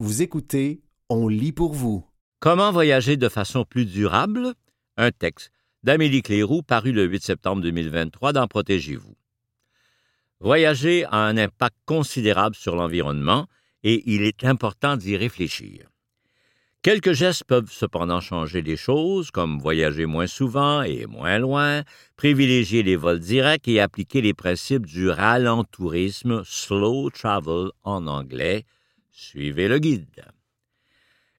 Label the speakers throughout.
Speaker 1: Vous écoutez On lit pour vous.
Speaker 2: Comment voyager de façon plus durable? Un texte d'Amélie Cléroux paru le 8 septembre 2023 dans Protégez-vous. Voyager a un impact considérable sur l'environnement et il est important d'y réfléchir. Quelques gestes peuvent cependant changer les choses, comme voyager moins souvent et moins loin, privilégier les vols directs et appliquer les principes du ralentourisme, slow travel en anglais. Suivez le guide.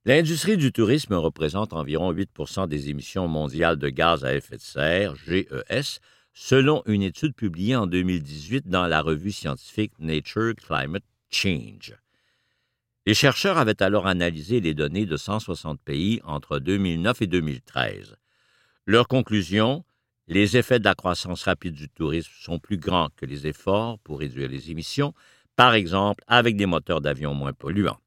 Speaker 2: L'industrie du tourisme représente environ 8% des émissions mondiales de gaz à effet de serre, GES, selon une étude publiée en 2018 dans la revue scientifique Nature Climate Change. Les chercheurs avaient alors analysé les données de 160 pays entre 2009 et 2013. Leur conclusion, les effets de la croissance rapide du tourisme sont plus grands que les efforts pour réduire les émissions, par exemple avec des moteurs d'avion moins polluants.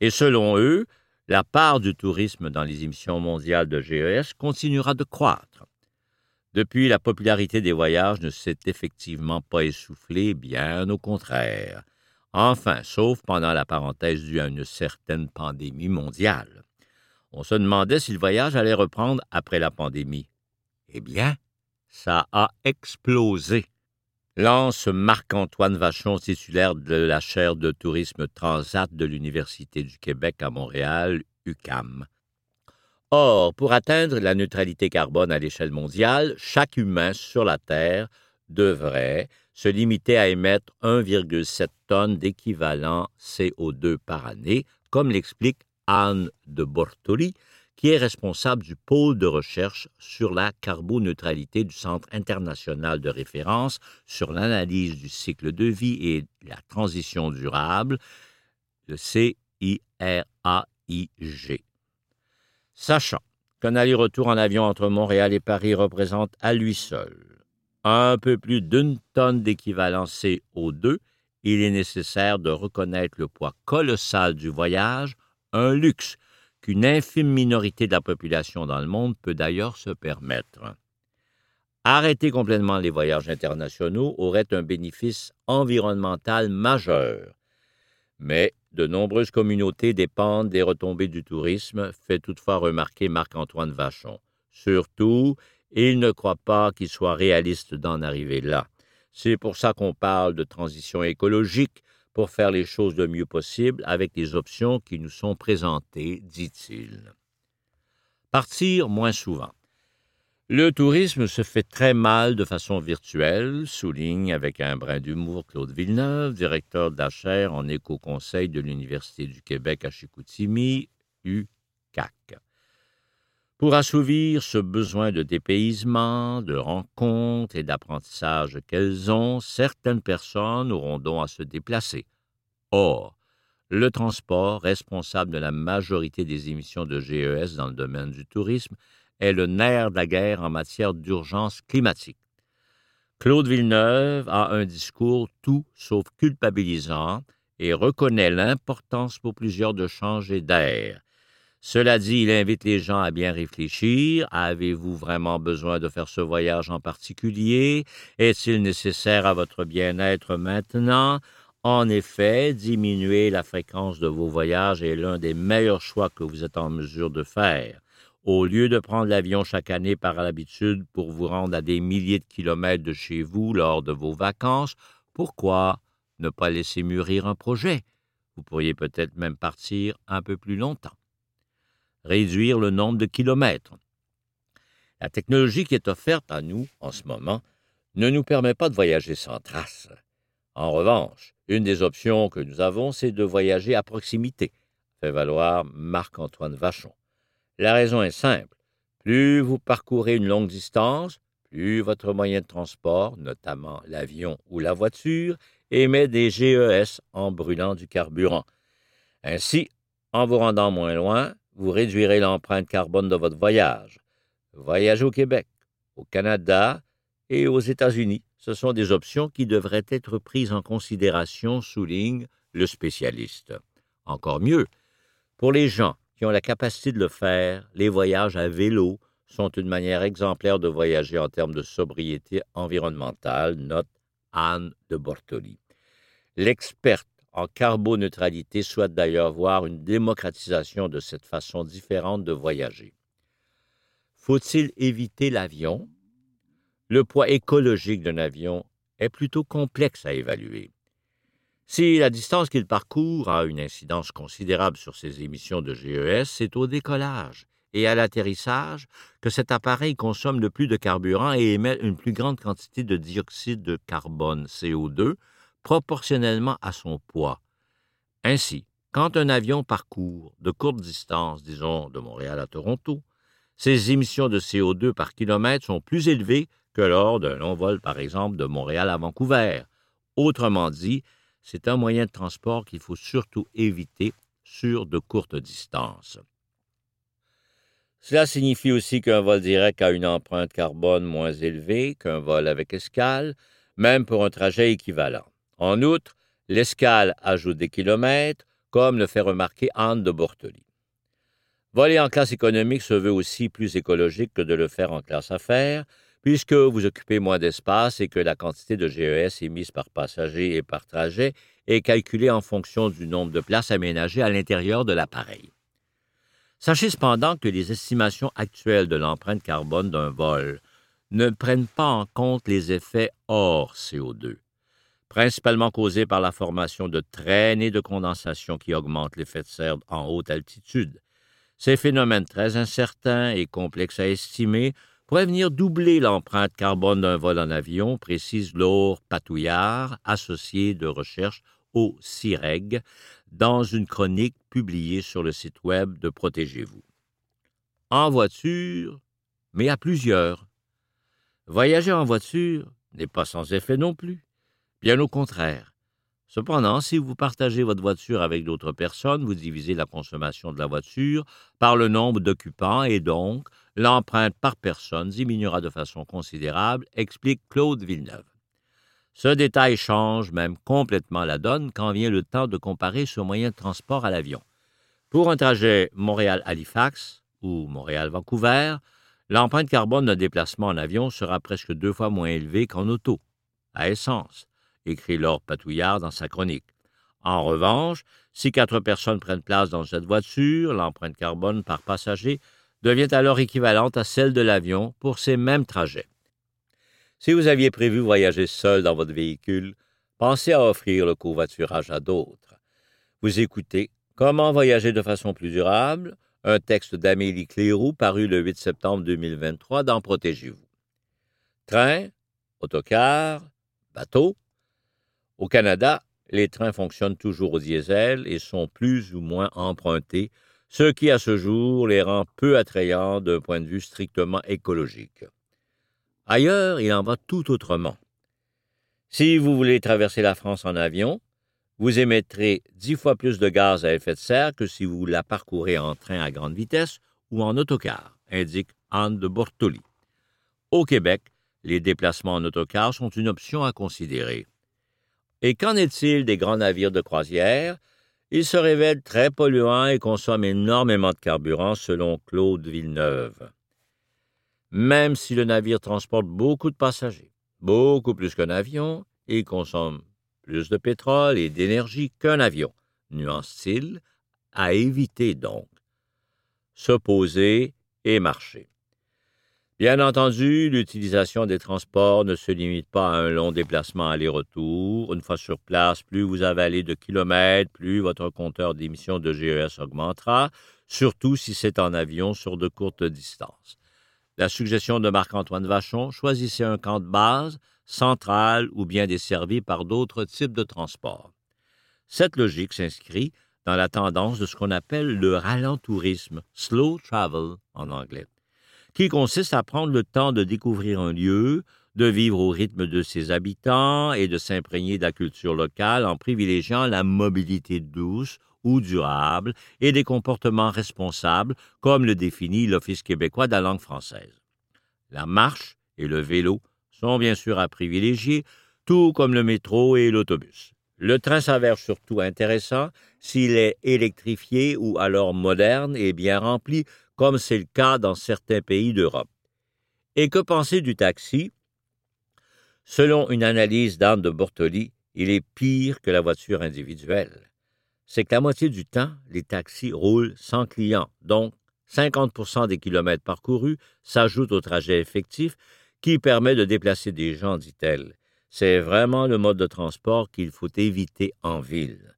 Speaker 2: Et selon eux, la part du tourisme dans les émissions mondiales de GES continuera de croître. Depuis, la popularité des voyages ne s'est effectivement pas essoufflée, bien au contraire. Enfin, sauf pendant la parenthèse due à une certaine pandémie mondiale. On se demandait si le voyage allait reprendre après la pandémie. Eh bien, ça a explosé. Lance Marc-Antoine Vachon, titulaire de la chaire de tourisme Transat de l'Université du Québec à Montréal, UCAM. Or, pour atteindre la neutralité carbone à l'échelle mondiale, chaque humain sur la Terre devrait se limiter à émettre 1,7 tonnes d'équivalent CO2 par année, comme l'explique Anne de Bortoli, qui est responsable du pôle de recherche sur la carboneutralité du Centre international de référence sur l'analyse du cycle de vie et la transition durable, le CIRAIG. Sachant qu'un aller-retour en avion entre Montréal et Paris représente à lui seul un peu plus d'une tonne d'équivalent CO2, il est nécessaire de reconnaître le poids colossal du voyage, un luxe qu'une infime minorité de la population dans le monde peut d'ailleurs se permettre. Arrêter complètement les voyages internationaux aurait un bénéfice environnemental majeur. Mais de nombreuses communautés dépendent des retombées du tourisme, fait toutefois remarquer Marc-Antoine Vachon. Surtout, il ne croit pas qu'il soit réaliste d'en arriver là. C'est pour ça qu'on parle de transition écologique, pour faire les choses le mieux possible avec les options qui nous sont présentées, dit-il. Partir moins souvent. Le tourisme se fait très mal de façon virtuelle, souligne avec un brin d'humour Claude Villeneuve, directeur d'Acher en éco-conseil de l'Université du Québec à Chicoutimi, UCAC. Pour assouvir ce besoin de dépaysement, de rencontre et d'apprentissage qu'elles ont, certaines personnes auront donc à se déplacer. Or, le transport, responsable de la majorité des émissions de GES dans le domaine du tourisme, est le nerf de la guerre en matière d'urgence climatique. Claude Villeneuve a un discours tout sauf culpabilisant et reconnaît l'importance pour plusieurs de changer d'air, cela dit, il invite les gens à bien réfléchir. Avez-vous vraiment besoin de faire ce voyage en particulier? Est-il nécessaire à votre bien-être maintenant? En effet, diminuer la fréquence de vos voyages est l'un des meilleurs choix que vous êtes en mesure de faire. Au lieu de prendre l'avion chaque année par l'habitude pour vous rendre à des milliers de kilomètres de chez vous lors de vos vacances, pourquoi ne pas laisser mûrir un projet? Vous pourriez peut-être même partir un peu plus longtemps réduire le nombre de kilomètres. La technologie qui est offerte à nous en ce moment ne nous permet pas de voyager sans trace. En revanche, une des options que nous avons, c'est de voyager à proximité, fait valoir Marc-Antoine Vachon. La raison est simple. Plus vous parcourez une longue distance, plus votre moyen de transport, notamment l'avion ou la voiture, émet des GES en brûlant du carburant. Ainsi, en vous rendant moins loin, vous réduirez l'empreinte carbone de votre voyage. Voyager au Québec, au Canada et aux États-Unis, ce sont des options qui devraient être prises en considération, souligne le spécialiste. Encore mieux, pour les gens qui ont la capacité de le faire, les voyages à vélo sont une manière exemplaire de voyager en termes de sobriété environnementale, note Anne de Bortoli. L'experte en carboneutralité souhaitent d'ailleurs voir une démocratisation de cette façon différente de voyager. Faut-il éviter l'avion? Le poids écologique d'un avion est plutôt complexe à évaluer. Si la distance qu'il parcourt a une incidence considérable sur ses émissions de GES, c'est au décollage et à l'atterrissage que cet appareil consomme le plus de carburant et émet une plus grande quantité de dioxyde de carbone, CO2, proportionnellement à son poids. Ainsi, quand un avion parcourt de courtes distances, disons de Montréal à Toronto, ses émissions de CO2 par kilomètre sont plus élevées que lors d'un long vol, par exemple, de Montréal à Vancouver. Autrement dit, c'est un moyen de transport qu'il faut surtout éviter sur de courtes distances. Cela signifie aussi qu'un vol direct a une empreinte carbone moins élevée qu'un vol avec escale, même pour un trajet équivalent. En outre, l'escale ajoute des kilomètres, comme le fait remarquer Anne de Bortoli. Voler en classe économique se veut aussi plus écologique que de le faire en classe affaires, puisque vous occupez moins d'espace et que la quantité de GES émise par passager et par trajet est calculée en fonction du nombre de places aménagées à l'intérieur de l'appareil. Sachez cependant que les estimations actuelles de l'empreinte carbone d'un vol ne prennent pas en compte les effets hors CO2, principalement causés par la formation de traînées de condensation qui augmentent l'effet de serre en haute altitude. Ces phénomènes très incertains et complexes à estimer pourrait venir doubler l'empreinte carbone d'un vol en avion, précise Laure Patouillard, associée de recherche au CIREG, dans une chronique publiée sur le site web de Protégez-vous. En voiture, mais à plusieurs. Voyager en voiture n'est pas sans effet non plus. Bien au contraire. Cependant, si vous partagez votre voiture avec d'autres personnes, vous divisez la consommation de la voiture par le nombre d'occupants et donc l'empreinte par personne diminuera de façon considérable, explique Claude Villeneuve. Ce détail change même complètement la donne quand vient le temps de comparer ce moyen de transport à l'avion. Pour un trajet Montréal-Halifax ou Montréal-Vancouver, l'empreinte carbone d'un déplacement en avion sera presque deux fois moins élevée qu'en auto, à essence, écrit Laure Patouillard dans sa chronique. En revanche, si quatre personnes prennent place dans cette voiture, l'empreinte carbone par passager devient alors équivalente à celle de l'avion pour ces mêmes trajets. Si vous aviez prévu voyager seul dans votre véhicule, pensez à offrir le covoiturage à d'autres. Vous écoutez Comment voyager de façon plus durable, un texte d'Amélie Cléroux paru le 8 septembre 2023 dans Protégez-vous. Train, autocar, bateau. Au Canada, les trains fonctionnent toujours au diesel et sont plus ou moins empruntés ce qui à ce jour les rend peu attrayants d'un point de vue strictement écologique. Ailleurs, il en va tout autrement. Si vous voulez traverser la France en avion, vous émettrez dix fois plus de gaz à effet de serre que si vous la parcourez en train à grande vitesse ou en autocar, indique Anne de Bortoli. Au Québec, les déplacements en autocar sont une option à considérer. Et qu'en est-il des grands navires de croisière? Il se révèle très polluant et consomme énormément de carburant selon Claude Villeneuve. Même si le navire transporte beaucoup de passagers, beaucoup plus qu'un avion, il consomme plus de pétrole et d'énergie qu'un avion, nuance-t-il, à éviter donc. Se poser et marcher. Bien entendu, l'utilisation des transports ne se limite pas à un long déplacement aller-retour. Une fois sur place, plus vous avalez de kilomètres, plus votre compteur d'émissions de GES augmentera, surtout si c'est en avion sur de courtes distances. La suggestion de Marc-Antoine Vachon, choisissez un camp de base, central ou bien desservi par d'autres types de transports. Cette logique s'inscrit dans la tendance de ce qu'on appelle le ralentourisme, slow travel en anglais qui consiste à prendre le temps de découvrir un lieu, de vivre au rythme de ses habitants et de s'imprégner de la culture locale en privilégiant la mobilité douce ou durable et des comportements responsables, comme le définit l'Office québécois de la langue française. La marche et le vélo sont bien sûr à privilégier, tout comme le métro et l'autobus. Le train s'avère surtout intéressant s'il est électrifié ou alors moderne et bien rempli, comme c'est le cas dans certains pays d'Europe. Et que penser du taxi? Selon une analyse d'Anne de Bortoli, il est pire que la voiture individuelle. C'est que la moitié du temps, les taxis roulent sans client, donc 50 des kilomètres parcourus s'ajoutent au trajet effectif qui permet de déplacer des gens, dit-elle. C'est vraiment le mode de transport qu'il faut éviter en ville.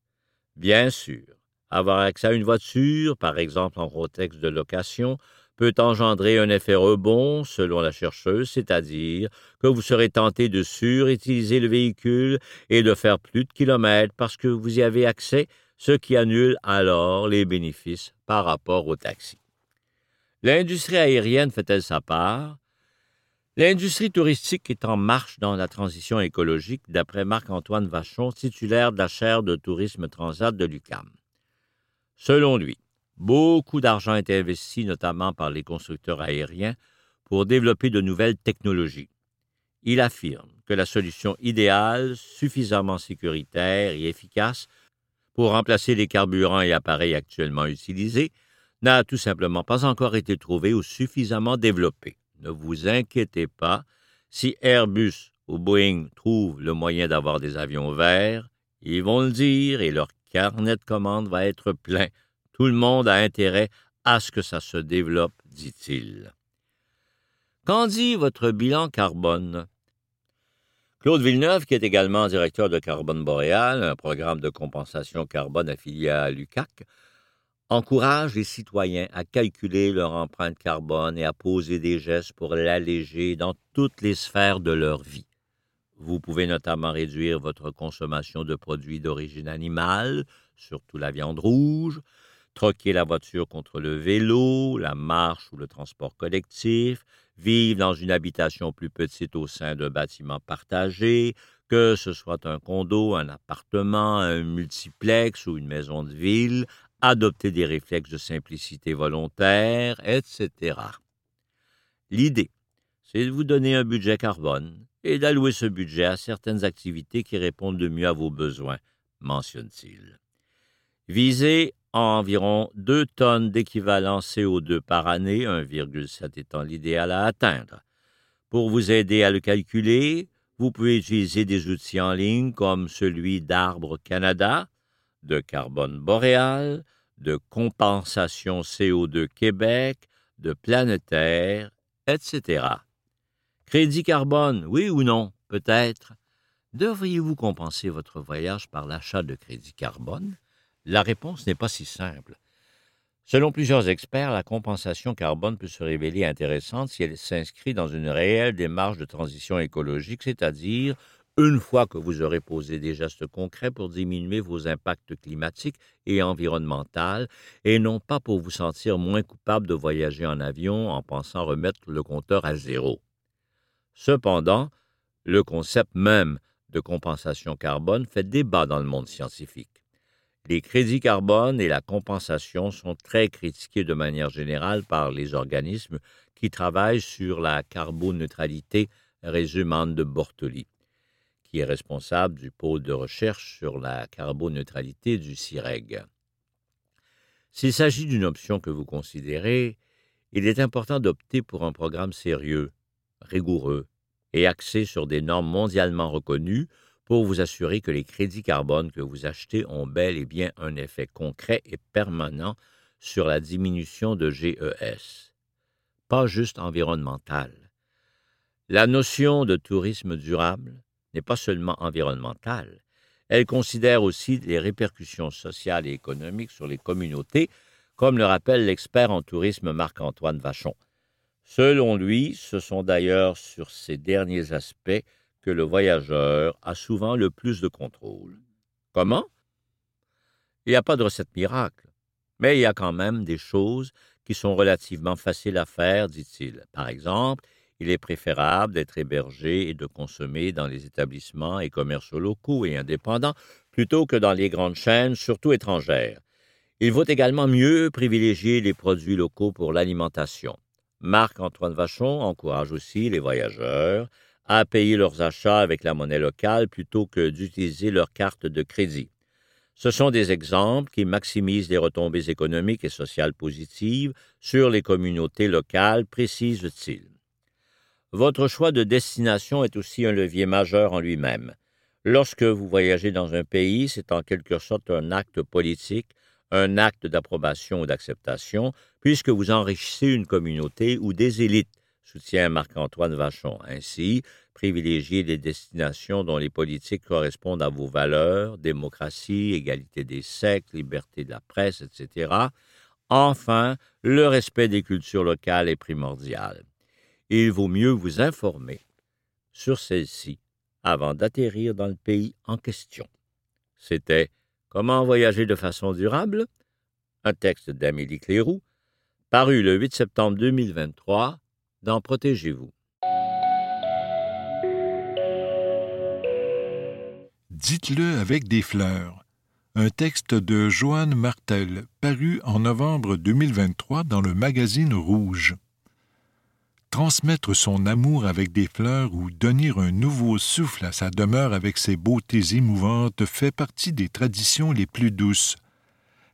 Speaker 2: Bien sûr, avoir accès à une voiture, par exemple en contexte de location, peut engendrer un effet rebond, selon la chercheuse, c'est-à-dire que vous serez tenté de surutiliser le véhicule et de faire plus de kilomètres parce que vous y avez accès, ce qui annule alors les bénéfices par rapport au taxi. L'industrie aérienne fait-elle sa part? L'industrie touristique est en marche dans la transition écologique, d'après Marc-Antoine Vachon, titulaire de la chaire de tourisme transat de l'UCAM. Selon lui, beaucoup d'argent est investi, notamment par les constructeurs aériens, pour développer de nouvelles technologies. Il affirme que la solution idéale, suffisamment sécuritaire et efficace pour remplacer les carburants et appareils actuellement utilisés, n'a tout simplement pas encore été trouvée ou suffisamment développée. Ne vous inquiétez pas, si Airbus ou Boeing trouvent le moyen d'avoir des avions verts, ils vont le dire et leur carnet de commandes va être plein tout le monde a intérêt à ce que ça se développe, dit-il. Qu'en dit votre bilan carbone? Claude Villeneuve, qui est également directeur de Carbone Boréal, un programme de compensation carbone affilié à l'UCAC, encourage les citoyens à calculer leur empreinte carbone et à poser des gestes pour l'alléger dans toutes les sphères de leur vie. Vous pouvez notamment réduire votre consommation de produits d'origine animale, surtout la viande rouge, troquer la voiture contre le vélo, la marche ou le transport collectif, vivre dans une habitation plus petite au sein d'un bâtiment partagé, que ce soit un condo, un appartement, un multiplex ou une maison de ville, adopter des réflexes de simplicité volontaire, etc. L'idée, c'est de vous donner un budget carbone et d'allouer ce budget à certaines activités qui répondent le mieux à vos besoins, mentionne-t-il. Visez environ 2 tonnes d'équivalent CO2 par année, 1,7 étant l'idéal à atteindre. Pour vous aider à le calculer, vous pouvez utiliser des outils en ligne comme celui d'Arbre Canada, de Carbone Boréal, de Compensation CO2 Québec, de Planétaire, etc. Crédit carbone, oui ou non, peut-être. Devriez-vous compenser votre voyage par l'achat de crédit carbone? La réponse n'est pas si simple. Selon plusieurs experts, la compensation carbone peut se révéler intéressante si elle s'inscrit dans une réelle démarche de transition écologique, c'est-à-dire une fois que vous aurez posé des gestes concrets pour diminuer vos impacts climatiques et environnementaux, et non pas pour vous sentir moins coupable de voyager en avion en pensant remettre le compteur à zéro. Cependant, le concept même de compensation carbone fait débat dans le monde scientifique. Les crédits carbone et la compensation sont très critiqués de manière générale par les organismes qui travaillent sur la carboneutralité, résume Anne de Bortoli, qui est responsable du pôle de recherche sur la carboneutralité du CIREG. S'il s'agit d'une option que vous considérez, il est important d'opter pour un programme sérieux, rigoureux et axé sur des normes mondialement reconnues pour vous assurer que les crédits carbone que vous achetez ont bel et bien un effet concret et permanent sur la diminution de GES, pas juste environnemental. La notion de tourisme durable n'est pas seulement environnementale, elle considère aussi les répercussions sociales et économiques sur les communautés, comme le rappelle l'expert en tourisme Marc-Antoine Vachon. Selon lui, ce sont d'ailleurs sur ces derniers aspects que le voyageur a souvent le plus de contrôle. Comment? Il n'y a pas de recette miracle, mais il y a quand même des choses qui sont relativement faciles à faire, dit-il. Par exemple, il est préférable d'être hébergé et de consommer dans les établissements et commerces locaux et indépendants plutôt que dans les grandes chaînes, surtout étrangères. Il vaut également mieux privilégier les produits locaux pour l'alimentation. Marc-Antoine Vachon encourage aussi les voyageurs à payer leurs achats avec la monnaie locale plutôt que d'utiliser leur carte de crédit. Ce sont des exemples qui maximisent les retombées économiques et sociales positives sur les communautés locales, précise-t-il. Votre choix de destination est aussi un levier majeur en lui-même. Lorsque vous voyagez dans un pays, c'est en quelque sorte un acte politique, un acte d'approbation ou d'acceptation, puisque vous enrichissez une communauté ou des élites, soutient Marc-Antoine Vachon. Ainsi, privilégier les destinations dont les politiques correspondent à vos valeurs, démocratie, égalité des sexes, liberté de la presse, etc. Enfin, le respect des cultures locales est primordial. Il vaut mieux vous informer sur celles-ci avant d'atterrir dans le pays en question. C'était Comment voyager de façon durable, un texte d'Amélie Cléroux, paru le 8 septembre 2023 dans Protégez-vous.
Speaker 3: Dites-le avec des fleurs. Un texte de Joanne Martel, paru en novembre 2023 dans le magazine Rouge. Transmettre son amour avec des fleurs ou donner un nouveau souffle à sa demeure avec ses beautés émouvantes fait partie des traditions les plus douces.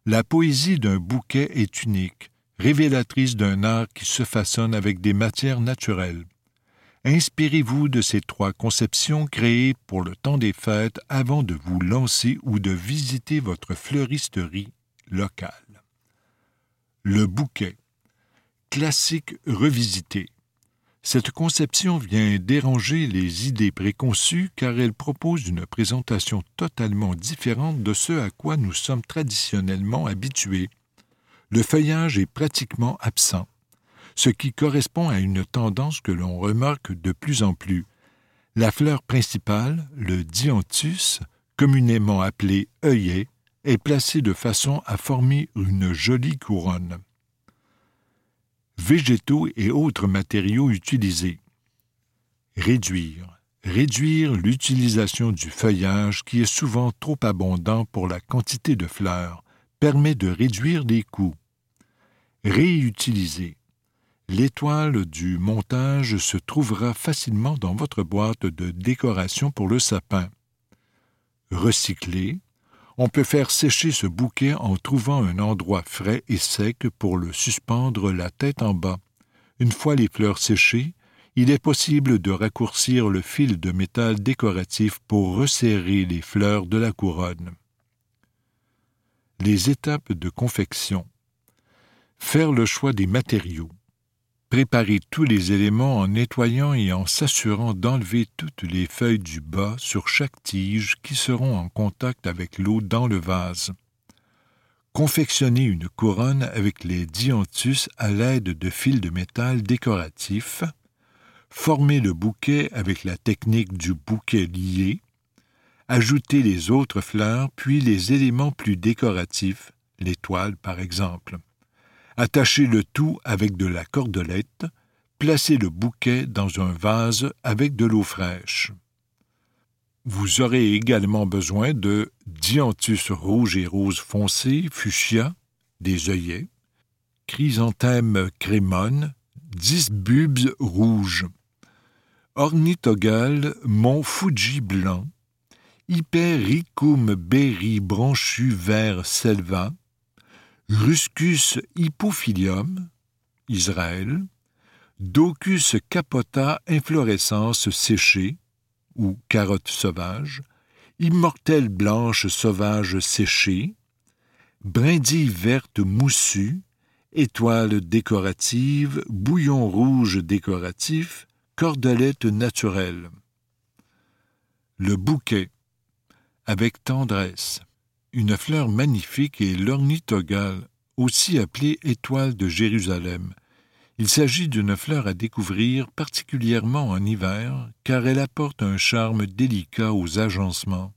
Speaker 3: La poésie d'un bouquet est unique, révélatrice d'un art qui se façonne avec des matières naturelles. Inspirez-vous de ces trois conceptions créées pour le temps des fêtes avant de vous lancer ou de visiter votre fleuristerie locale. Le bouquet. Classique revisité. Cette conception vient déranger les idées préconçues car elle propose une présentation totalement différente de ce à quoi nous sommes traditionnellement habitués. Le feuillage est pratiquement absent, ce qui correspond à une tendance que l'on remarque de plus en plus. La fleur principale, le dianthus, communément appelé œillet, est placée de façon à former une jolie couronne végétaux et autres matériaux utilisés. Réduire. Réduire l'utilisation du feuillage qui est souvent trop abondant pour la quantité de fleurs permet de réduire les coûts. Réutiliser. L'étoile du montage se trouvera facilement dans votre boîte de décoration pour le sapin. Recycler on peut faire sécher ce bouquet en trouvant un endroit frais et sec pour le suspendre la tête en bas. Une fois les fleurs séchées, il est possible de raccourcir le fil de métal décoratif pour resserrer les fleurs de la couronne. Les étapes de confection. Faire le choix des matériaux. Préparez tous les éléments en nettoyant et en s'assurant d'enlever toutes les feuilles du bas sur chaque tige qui seront en contact avec l'eau dans le vase. Confectionnez une couronne avec les dianthus à l'aide de fils de métal décoratifs. Formez le bouquet avec la technique du bouquet lié. Ajoutez les autres fleurs puis les éléments plus décoratifs, l'étoile par exemple. Attachez le tout avec de la cordelette, placez le bouquet dans un vase avec de l'eau fraîche. Vous aurez également besoin de dianthus rouge et rose foncé, fuchsia, des œillets, chrysanthème crémone, dix bulbes rouges, ornithogale mont Fuji blanc, hypericum berry branchu vert selva, Ruscus hypophilium, Israël, Docus capota inflorescence séchée, ou carotte sauvage, Immortelle blanche sauvage séchée, Brindille verte moussue, Étoile décorative, Bouillon rouge décoratif, Cordelette naturelle. Le bouquet, avec tendresse. Une fleur magnifique est l'ornithogale, aussi appelée étoile de Jérusalem. Il s'agit d'une fleur à découvrir particulièrement en hiver, car elle apporte un charme délicat aux agencements.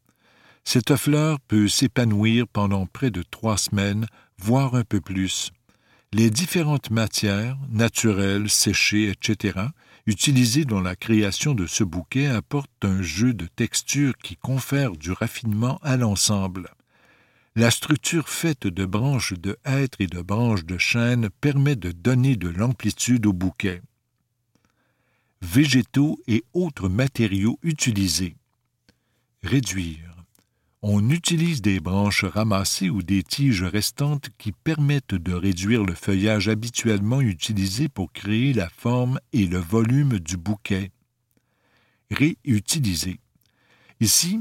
Speaker 3: Cette fleur peut s'épanouir pendant près de trois semaines, voire un peu plus. Les différentes matières, naturelles, séchées, etc., utilisées dans la création de ce bouquet apportent un jeu de texture qui confère du raffinement à l'ensemble. La structure faite de branches de hêtre et de branches de chêne permet de donner de l'amplitude au bouquet. Végétaux et autres matériaux utilisés. Réduire. On utilise des branches ramassées ou des tiges restantes qui permettent de réduire le feuillage habituellement utilisé pour créer la forme et le volume du bouquet. Réutiliser. Ici,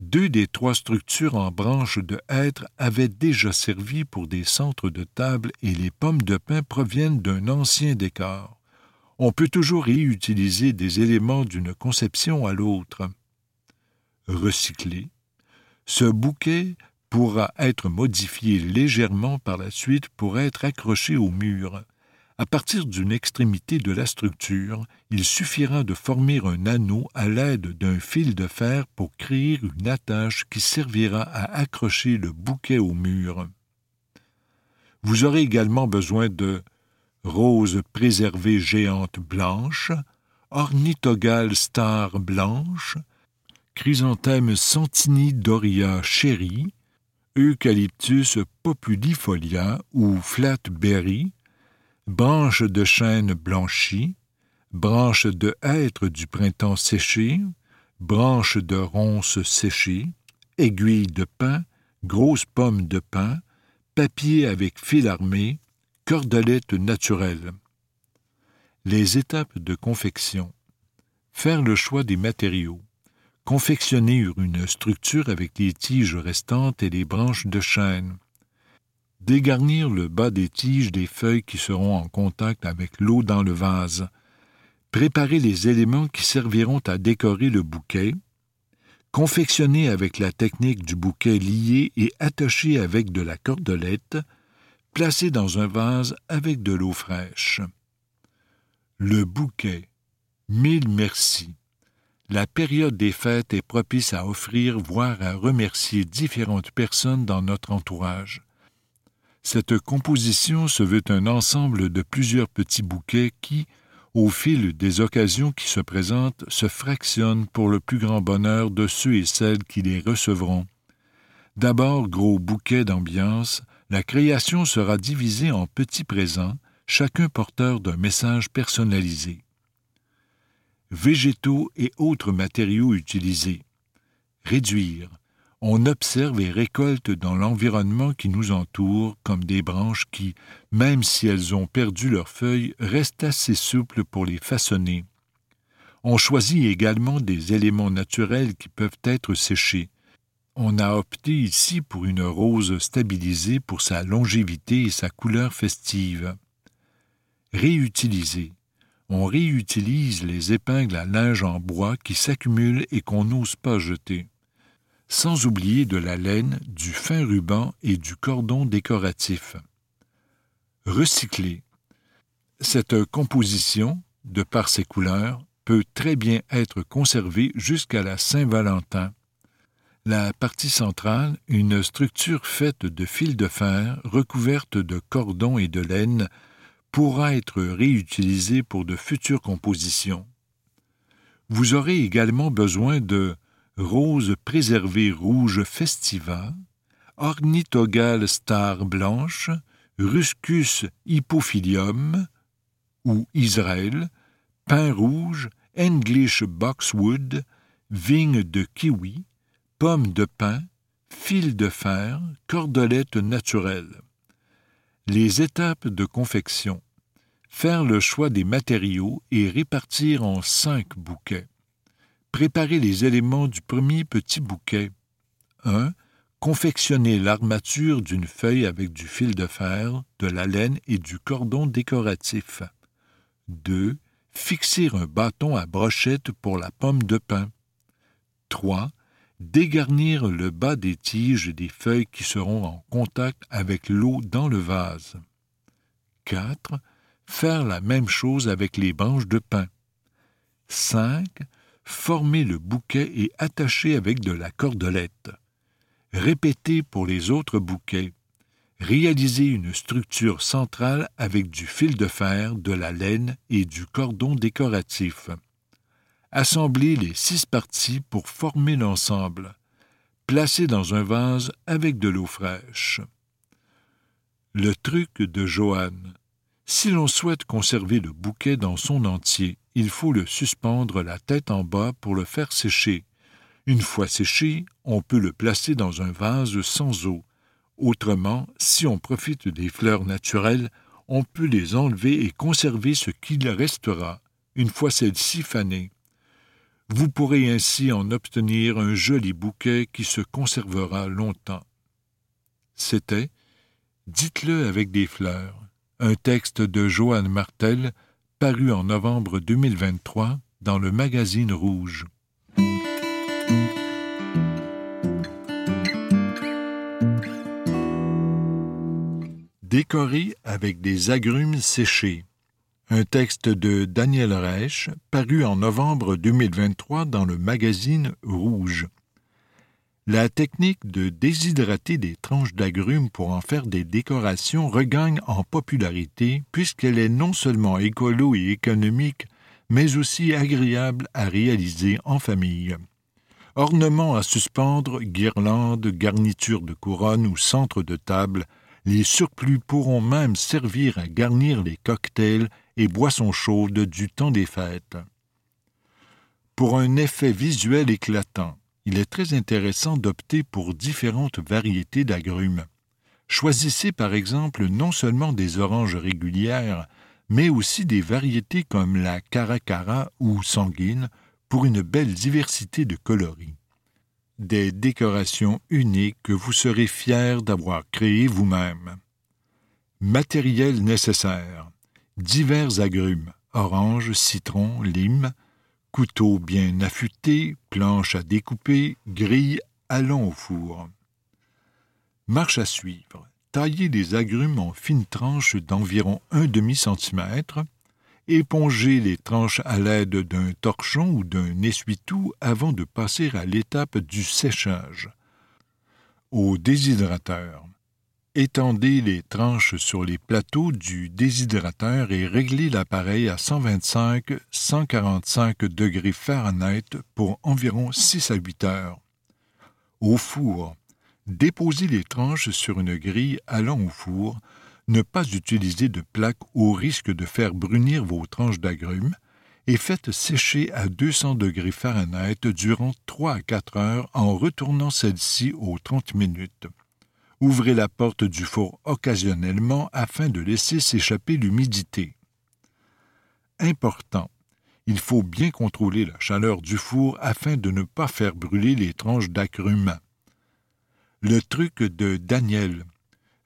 Speaker 3: deux des trois structures en branches de hêtre avaient déjà servi pour des centres de table et les pommes de pin proviennent d'un ancien décor. On peut toujours réutiliser des éléments d'une conception à l'autre. Recyclé, ce bouquet pourra être modifié légèrement par la suite pour être accroché au mur. À partir d'une extrémité de la structure, il suffira de former un anneau à l'aide d'un fil de fer pour créer une attache qui servira à accrocher le bouquet au mur. Vous aurez également besoin de roses préservées géantes blanches, ornithogale star blanche, chrysanthème santini doria chéri, Eucalyptus populifolia ou flatberry, branches de chêne blanchies, branches de hêtre du printemps séchées, branches de ronces séchées, aiguilles de pin, grosses pommes de pin, papier avec fil armé, cordelette naturelle. Les étapes de confection. Faire le choix des matériaux. Confectionner une structure avec les tiges restantes et les branches de chêne dégarnir le bas des tiges des feuilles qui seront en contact avec l'eau dans le vase, préparer les éléments qui serviront à décorer le bouquet, confectionner avec la technique du bouquet lié et attaché avec de la cordelette, placé dans un vase avec de l'eau fraîche. Le bouquet. Mille merci. La période des fêtes est propice à offrir, voire à remercier différentes personnes dans notre entourage. Cette composition se veut un ensemble de plusieurs petits bouquets qui, au fil des occasions qui se présentent, se fractionnent pour le plus grand bonheur de ceux et celles qui les recevront. D'abord gros bouquets d'ambiance, la création sera divisée en petits présents, chacun porteur d'un message personnalisé. Végétaux et autres matériaux utilisés. Réduire, on observe et récolte dans l'environnement qui nous entoure comme des branches qui, même si elles ont perdu leurs feuilles, restent assez souples pour les façonner. On choisit également des éléments naturels qui peuvent être séchés. On a opté ici pour une rose stabilisée pour sa longévité et sa couleur festive. Réutiliser. On réutilise les épingles à linge en bois qui s'accumulent et qu'on n'ose pas jeter sans oublier de la laine, du fin ruban et du cordon décoratif. Recycler. Cette composition, de par ses couleurs, peut très bien être conservée jusqu'à la Saint-Valentin. La partie centrale, une structure faite de fils de fer recouverte de cordon et de laine, pourra être réutilisée pour de futures compositions. Vous aurez également besoin de rose préservée rouge festiva, ornithogale star blanche, ruscus hypophilium ou Israël, pin rouge, English boxwood, vigne de kiwi, pomme de pin, fil de fer, cordelette naturelle. Les étapes de confection. Faire le choix des matériaux et répartir en cinq bouquets. Préparer les éléments du premier petit bouquet. 1. Confectionner l'armature d'une feuille avec du fil de fer, de la laine et du cordon décoratif. 2. Fixer un bâton à brochette pour la pomme de pin. 3. Dégarnir le bas des tiges des feuilles qui seront en contact avec l'eau dans le vase. 4. Faire la même chose avec les branches de pin. 5 former le bouquet et attacher avec de la cordelette. Répéter pour les autres bouquets. Réaliser une structure centrale avec du fil de fer, de la laine et du cordon décoratif. Assembler les six parties pour former l'ensemble. Placer dans un vase avec de l'eau fraîche. Le truc de Joanne. Si l'on souhaite conserver le bouquet dans son entier, il faut le suspendre la tête en bas pour le faire sécher. Une fois séché, on peut le placer dans un vase sans eau. Autrement, si on profite des fleurs naturelles, on peut les enlever et conserver ce qu'il restera, une fois celles-ci fanées. Vous pourrez ainsi en obtenir un joli bouquet qui se conservera longtemps. C'était Dites-le avec des fleurs, un texte de Joanne Martel paru en novembre 2023 dans le magazine Rouge. Décoré avec des agrumes séchés. Un texte de Daniel Reich paru en novembre 2023 dans le magazine Rouge. La technique de déshydrater des tranches d'agrumes pour en faire des décorations regagne en popularité puisqu'elle est non seulement écolo et économique, mais aussi agréable à réaliser en famille. Ornements à suspendre, guirlandes, garnitures de couronne ou centre de table, les surplus pourront même servir à garnir les cocktails et boissons chaudes du temps des fêtes. Pour un effet visuel éclatant, il est très intéressant d'opter pour différentes variétés d'agrumes. Choisissez par exemple non seulement des oranges régulières, mais aussi des variétés comme la caracara ou sanguine pour une belle diversité de coloris. Des décorations uniques que vous serez fiers d'avoir créées vous-même. Matériel nécessaire divers agrumes orange, citron, lime, couteau bien affûté, planche à découper, grille, allons au four. Marche à suivre. Taillez les agrumes en fines tranches d'environ un demi-centimètre. Épongez les tranches à l'aide d'un torchon ou d'un essuie-tout avant de passer à l'étape du séchage. Au déshydrateur. Étendez les tranches sur les plateaux du déshydrateur et réglez l'appareil à 125-145 degrés Fahrenheit pour environ 6 à 8 heures. Au four, déposez les tranches sur une grille allant au four. Ne pas utiliser de plaque au risque de faire brunir vos tranches d'agrumes et faites sécher à 200 degrés Fahrenheit durant 3 à 4 heures en retournant celle-ci aux 30 minutes. Ouvrez la porte du four occasionnellement afin de laisser s'échapper l'humidité. Important. Il faut bien contrôler la chaleur du four afin de ne pas faire brûler les tranches d'agrumes. Le truc de Daniel.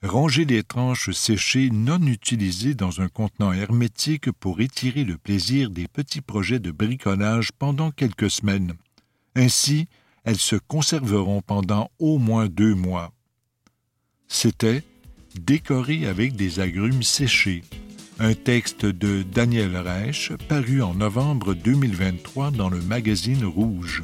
Speaker 3: Ranger les tranches séchées non utilisées dans un contenant hermétique pour étirer le plaisir des petits projets de bricolage pendant quelques semaines. Ainsi, elles se conserveront pendant au moins deux mois. C'était Décoré avec des agrumes séchés, un texte de Daniel Reich paru en novembre 2023 dans le magazine Rouge.